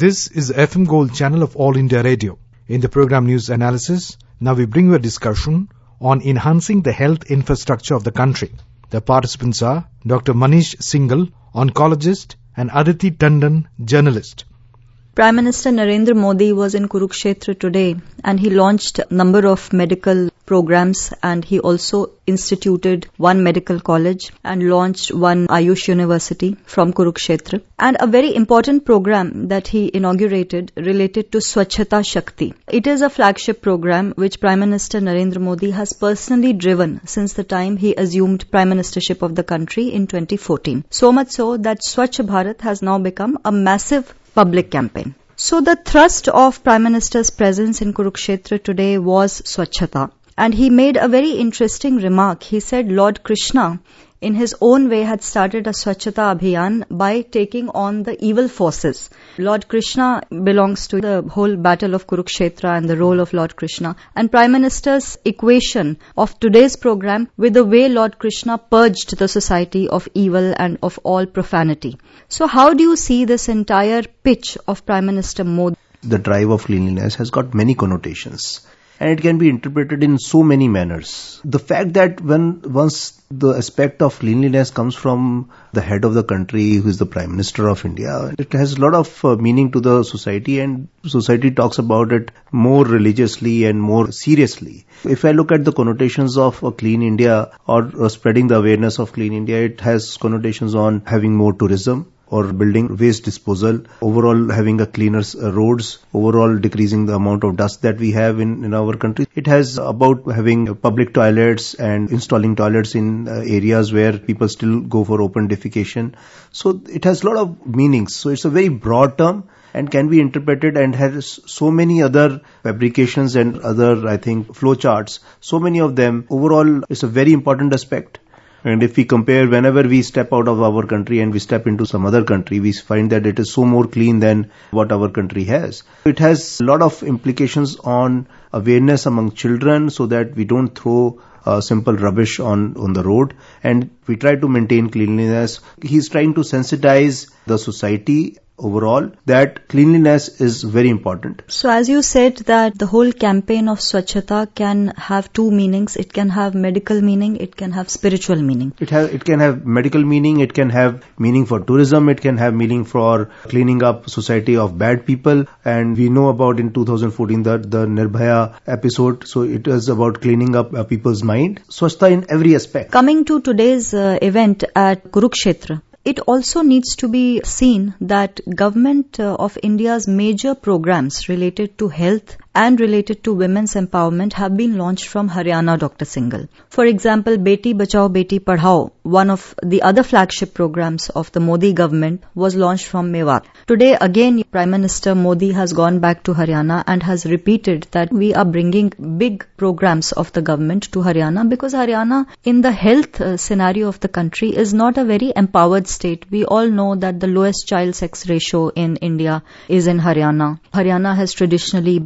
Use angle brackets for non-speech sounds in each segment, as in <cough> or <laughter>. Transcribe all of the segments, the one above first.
This is FM Gold channel of All India Radio. In the program News Analysis, now we bring you a discussion on enhancing the health infrastructure of the country. The participants are Dr. Manish Singhal, oncologist, and Aditi Tandon, journalist. Prime Minister Narendra Modi was in Kurukshetra today and he launched a number of medical programs and he also instituted one medical college and launched one Ayush University from Kurukshetra. And a very important program that he inaugurated related to Swachhata Shakti. It is a flagship program which Prime Minister Narendra Modi has personally driven since the time he assumed Prime Ministership of the country in 2014. So much so that Swachh Bharat has now become a massive public campaign. So the thrust of Prime Minister's presence in Kurukshetra today was Swachhata. And he made a very interesting remark. He said Lord Krishna in his own way had started a Swachhata Abhiyan by taking on the evil forces. Lord Krishna belongs to the whole battle of Kurukshetra and the role of Lord Krishna. And Prime Minister's equation of today's program with the way Lord Krishna purged the society of evil and of all profanity. So how do you see this entire pitch of Prime Minister Modi? The drive of cleanliness has got many connotations and it can be interpreted in so many manners. The fact that when once the aspect of cleanliness comes from the head of the country who is the prime minister of india. It has a lot of uh, meaning to the society and society talks about it more religiously and more seriously. If i look at the connotations of a clean india or uh, spreading the awareness of clean india it has connotations on having more tourism or building waste disposal, overall having a cleaner uh, roads, overall decreasing the amount of dust that we have in, in our country. It has about having public toilets and installing toilets in uh, areas where people still go for open defecation. So it has a lot of meanings. So it's a very broad term and can be interpreted and has so many other fabrications and other, I think, flow charts. So many of them. Overall, it's a very important aspect. And if we compare whenever we step out of our country and we step into some other country, we find that it is so more clean than what our country has. It has a lot of implications on awareness among children so that we don't throw uh, simple rubbish on, on the road and we try to maintain cleanliness. He's trying to sensitize the society overall that cleanliness is very important. So as you said that the whole campaign of Swachhata can have two meanings. It can have medical meaning, it can have spiritual meaning. It has it can have medical meaning, it can have meaning for tourism, it can have meaning for cleaning up society of bad people and we know about in 2014 the, the Nirbhaya episode so it is about cleaning up uh, people's mind. Swachhata in every aspect. Coming to today's uh, event at Kurukshetra, it also needs to be seen that government uh, of India's major programs related to health and related to women's empowerment have been launched from Haryana, Dr. Singhal. For example, Beti Bachao, Beti Padhao, one of the other flagship programs of the Modi government, was launched from Mewat. Today, again, Prime Minister Modi has gone back to Haryana and has repeated that we are bringing big programs of the government to Haryana because Haryana, in the health uh, scenario of the country, is not a very empowered state. We all know that the lowest child sex ratio in India is in Haryana. Haryana has traditionally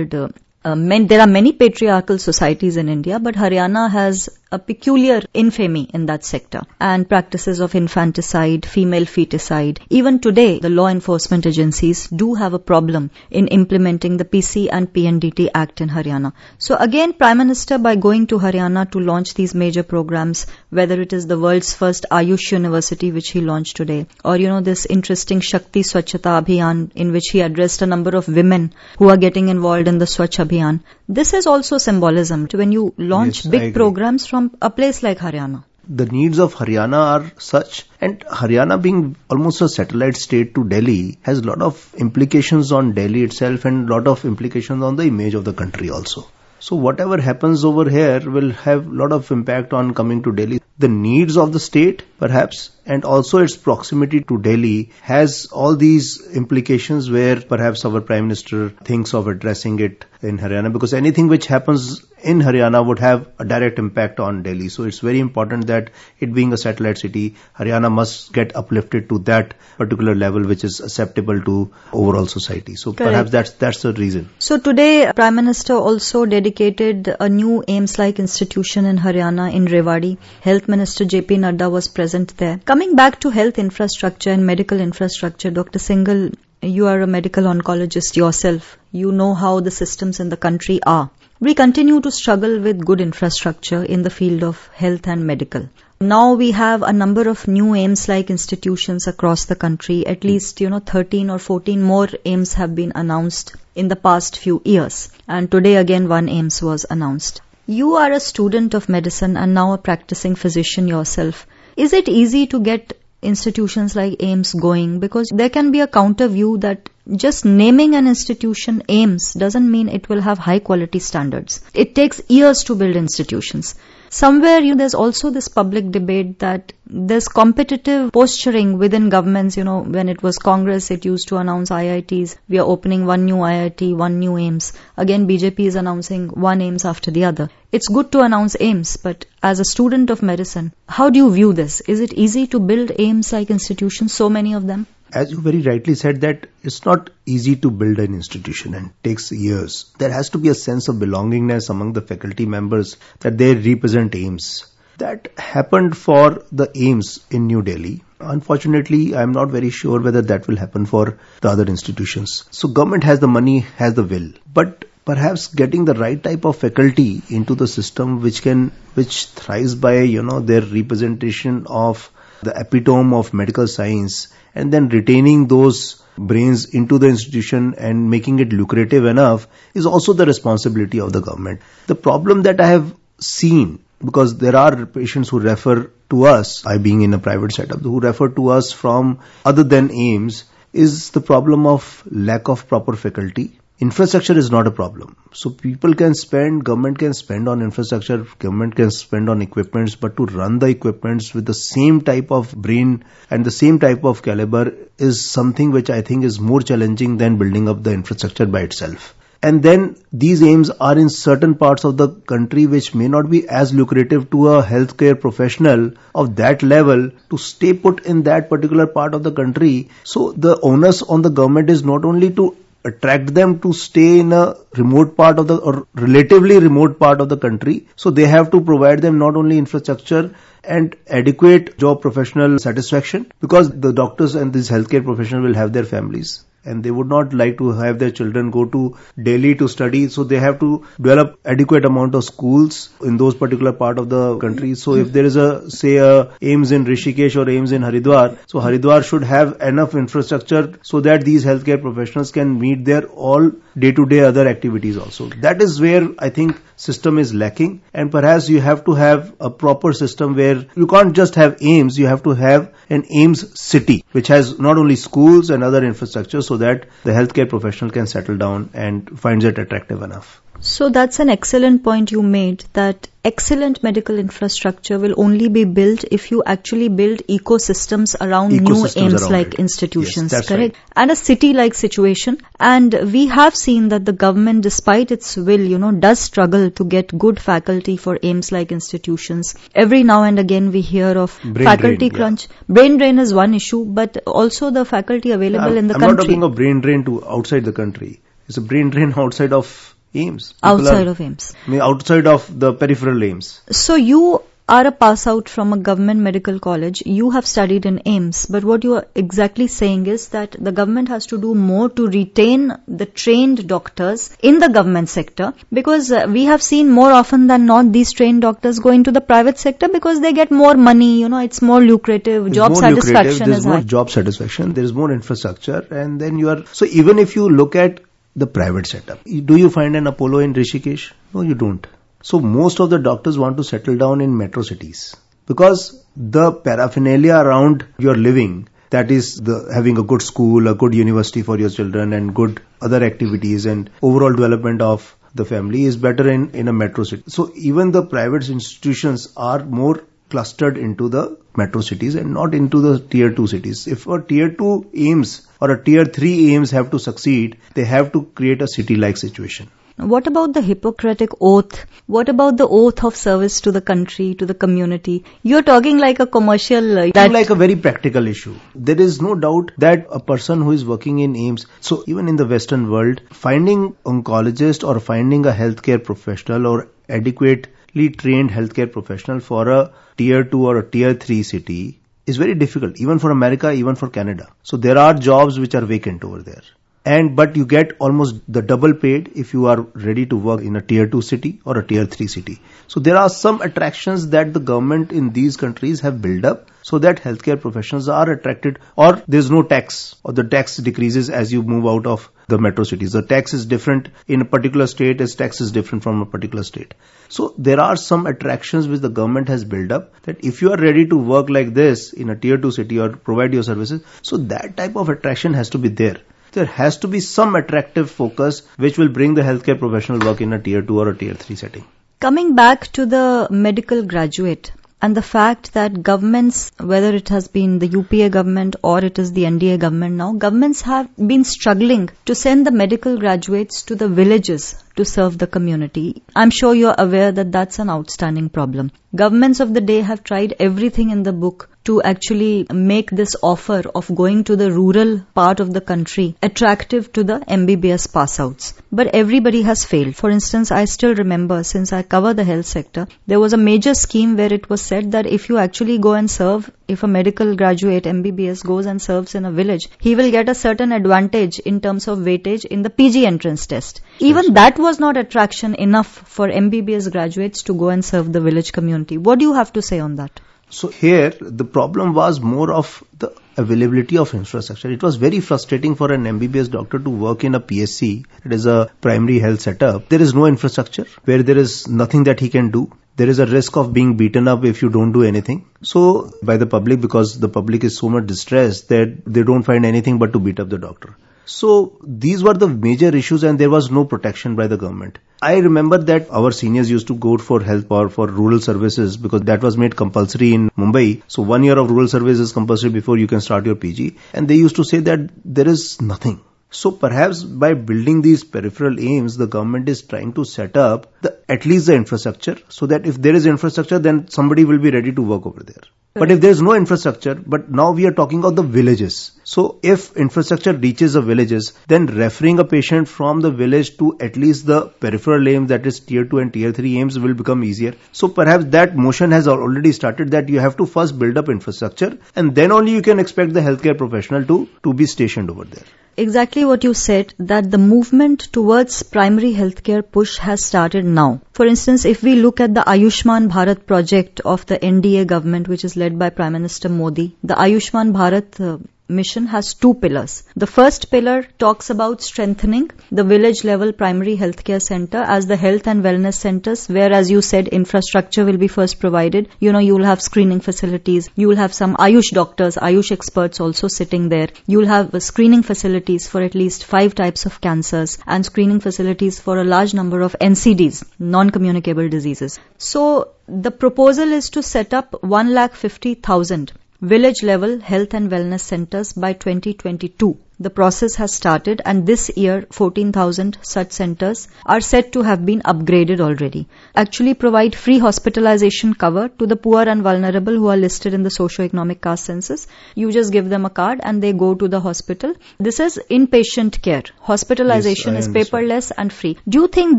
uh, uh, there are many patriarchal societies in India, but Haryana has a peculiar infamy in that sector and practices of infanticide, female feticide. Even today, the law enforcement agencies do have a problem in implementing the PC and PNDT Act in Haryana. So again, Prime Minister, by going to Haryana to launch these major programs, whether it is the world's first Ayush University, which he launched today, or you know, this interesting Shakti Swachhata Abhiyan, in which he addressed a number of women who are getting involved in the Swachh Abhiyan. This is also symbolism to when you launch Yes, big programs from a place like Haryana. the needs of Haryana are such and Haryana being almost a satellite state to Delhi has a lot of implications on Delhi itself and lot of implications on the image of the country also. So whatever happens over here will have lot of impact on coming to Delhi. The needs of the state perhaps and also its proximity to Delhi has all these implications where perhaps our Prime Minister thinks of addressing it in Haryana because anything which happens in Haryana would have a direct impact on Delhi. So it's very important that it being a satellite city, Haryana must get uplifted to that particular level which is acceptable to overall society. So Correct. perhaps that's that's the reason. So today, Prime Minister also dedicated a new AIIMS-like institution in Haryana in Rewari. Health Minister JP Nadda was present there. Coming back to health infrastructure and medical infrastructure, Dr. Singhal you are a medical oncologist yourself. You know how the systems in the country are. We continue to struggle with good infrastructure in the field of health and medical. Now we have a number of new AIIMS like institutions across the country. At least, you know, 13 or 14 more AIIMS have been announced in the past few years. And today again one AIIMS was announced. You are a student of medicine and now a practicing physician yourself. Is it easy to get institutions like AIIMS going? Because there can be a counter view that just naming an institution AIIMS doesn't mean it will have high quality standards. It takes years to build institutions somewhere you know, there's also this public debate that there's competitive posturing within governments. You know, when it was Congress, it used to announce IITs. We are opening one new IIT, one new AIIMS. Again, BJP is announcing one AIIMS after the other. It's good to announce AIIMS, but as a student of medicine, how do you view this? Is it easy to build AIIMS like institutions, so many of them? As you very rightly said that it's not easy to build an institution and takes years. There has to be a sense of belongingness among the faculty members that they represent AIIMS That happened for the AIIMS in New Delhi. Unfortunately, I'm not very sure whether that will happen for the other institutions. So government has the money, has the will. But perhaps getting the right type of faculty into the system which can, which thrives by, you know, their representation of the epitome of medical science and then retaining those brains into the institution and making it lucrative enough is also the responsibility of the government. The problem that I have seen because there are patients who refer to us, I being in a private setup, who refer to us from other than AIIMS is the problem of lack of proper faculty infrastructure is not a problem. So people can spend, government can spend on infrastructure, government can spend on equipments, but to run the equipments with the same type of brain and the same type of caliber is something which I think is more challenging than building up the infrastructure by itself. And then these AIIMS are in certain parts of the country which may not be as lucrative to a healthcare professional of that level to stay put in that particular part of the country. So the onus on the government is not only to attract them to stay in a remote part of the or relatively remote part of the country. So they have to provide them not only infrastructure and adequate job professional satisfaction because the doctors and these healthcare professionals will have their families and they would not like to have their children go to Delhi to study. So they have to develop adequate amount of schools in those particular part of the country. So if there is a, say, a AIIMS in Rishikesh or AIIMS in Haridwar, so Haridwar should have enough infrastructure so that these healthcare professionals can meet their all day-to-day other activities also. That is where I think system is lacking and perhaps you have to have a proper system where you can't just have AIIMS, you have to have an AIIMS city which has not only schools and other infrastructure so that the healthcare professional can settle down and finds it attractive enough. So that's an excellent point you made that excellent medical infrastructure will only be built if you actually build ecosystems around ecosystems new AIIMS like it. institutions, yes, correct? Right. And a city like situation. And we have seen that the government, despite its will, you know, does struggle to get good faculty for AIIMS like institutions. Every now and again we hear of brain faculty drain, crunch. Yeah. Brain drain is one issue, but also the faculty available in the I'm country. I'm not talking of brain drain to outside the country. It's a brain drain <laughs> outside of AIIMS. People outside are, of AIIMS outside of the peripheral AIIMS. So you are a pass out from a government medical college. You have studied in AIIMS but what you are exactly saying is that the government has to do more to retain the trained doctors in the government sector because uh, we have seen more often than not these trained doctors go into the private sector because they get more money, you know, it's more lucrative, job more satisfaction lucrative, there's is more high. job satisfaction, there is more infrastructure and then you are, so even if you look at the private setup. Do you find an Apollo in Rishikesh? No, you don't. So most of the doctors want to settle down in metro cities because the paraphernalia around your living that is the having a good school, a good university for your children and good other activities and overall development of the family is better in, in a metro city. So even the private institutions are more clustered into the metro cities and not into the tier 2 cities. If a tier 2 AIIMS or a tier 3 AIIMS have to succeed, they have to create a city like situation. What about the Hippocratic oath? What about the oath of service to the country, to the community? You're talking like a commercial. Uh, that like a very practical issue. There is no doubt that a person who is working in AIIMS, so even in the Western world, finding oncologist or finding a healthcare professional or adequately trained healthcare professional for a tier 2 or a tier 3 city is very difficult, even for America, even for Canada. So there are jobs which are vacant over there and but you get almost the double paid if you are ready to work in a tier 2 city or a tier 3 city. So there are some attractions that the government in these countries have built up so that healthcare professionals are attracted or there's no tax or the tax decreases as you move out of the metro cities. The tax is different in a particular state as tax is different from a particular state. So there are some attractions which the government has built up that if you are ready to work like this in a tier 2 city or provide your services so that type of attraction has to be there there has to be some attractive focus which will bring the healthcare professional work in a tier 2 or a tier 3 setting. Coming back to the medical graduate and the fact that governments, whether it has been the UPA government or it is the NDA government now, governments have been struggling to send the medical graduates to the villages to serve the community. I'm sure you're aware that that's an outstanding problem. Governments of the day have tried everything in the book to actually make this offer of going to the rural part of the country attractive to the MBBS passouts. But everybody has failed. For instance, I still remember since I cover the health sector, there was a major scheme where it was said that if you actually go and serve, if a medical graduate MBBS goes and serves in a village, he will get a certain advantage in terms of weightage in the PG entrance test. Even that was not attraction enough for MBBS graduates to go and serve the village community. What do you have to say on that? So here the problem was more of the availability of infrastructure. It was very frustrating for an MBBS doctor to work in a PSC. It is a primary health setup. There is no infrastructure where there is nothing that he can do. There is a risk of being beaten up if you don't do anything. So by the public because the public is so much distressed that they don't find anything but to beat up the doctor. So these were the major issues and there was no protection by the government. I remember that our seniors used to go for help or for rural services because that was made compulsory in Mumbai. So one year of rural service is compulsory before you can start your PG. And they used to say that there is nothing. So perhaps by building these peripheral AIIMS, the government is trying to set up the, at least the infrastructure so that if there is infrastructure, then somebody will be ready to work over there. But if there is no infrastructure, but now we are talking about the villages. So if infrastructure reaches the villages, then referring a patient from the village to at least the peripheral AIIMS that is tier 2 and tier 3 AIIMS will become easier. So perhaps that motion has already started that you have to first build up infrastructure and then only you can expect the healthcare professional to, to be stationed over there exactly what you said that the movement towards primary healthcare push has started now. For instance, if we look at the Ayushman Bharat project of the NDA government, which is led by Prime Minister Modi, the Ayushman Bharat uh, mission has two pillars. The first pillar talks about strengthening the village level primary healthcare center as the health and wellness centers where as you said infrastructure will be first provided. You know you will have screening facilities, you will have some Ayush doctors, Ayush experts also sitting there. You will have uh, screening facilities for at least 5 types of cancers and screening facilities for a large number of NCDs, non-communicable diseases. So the proposal is to set up 1,50,000 village level health and wellness centers by 2022 the process has started and this year 14,000 such centers are said to have been upgraded already. Actually provide free hospitalization cover to the poor and vulnerable who are listed in the socio-economic caste census. You just give them a card and they go to the hospital. This is inpatient care. Hospitalization yes, is paperless and free. Do you think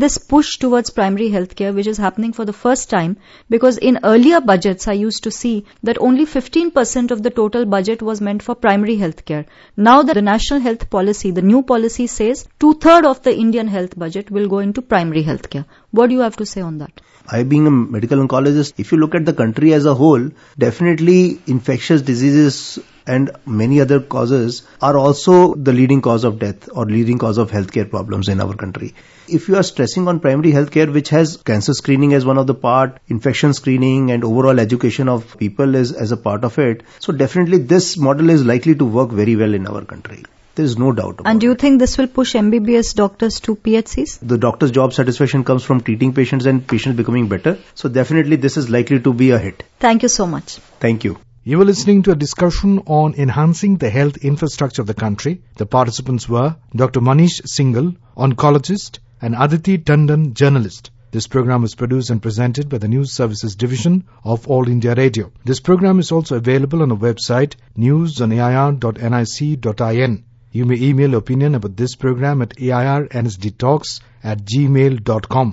this push towards primary health care which is happening for the first time because in earlier budgets I used to see that only 15% of the total budget was meant for primary health care. Now the national national health policy, the new policy says two third of the Indian health budget will go into primary health care. What do you have to say on that? I being a medical oncologist, if you look at the country as a whole, definitely infectious diseases and many other causes are also the leading cause of death or leading cause of healthcare problems in our country. If you are stressing on primary healthcare, which has cancer screening as one of the part, infection screening and overall education of people is as a part of it, so definitely this model is likely to work very well in our country. There is no doubt about it. And do you think this will push MBBS doctors to PHCs? The doctor's job satisfaction comes from treating patients and patients becoming better. So definitely this is likely to be a hit. Thank you so much. Thank you. You were listening to a discussion on enhancing the health infrastructure of the country. The participants were Dr. Manish Singhal, oncologist, and Aditi Tandon, journalist. This program was produced and presented by the News Services Division of All India Radio. This program is also available on the website news.air.nic.in. You may email opinion about this program at airnsdtalks at gmail.com.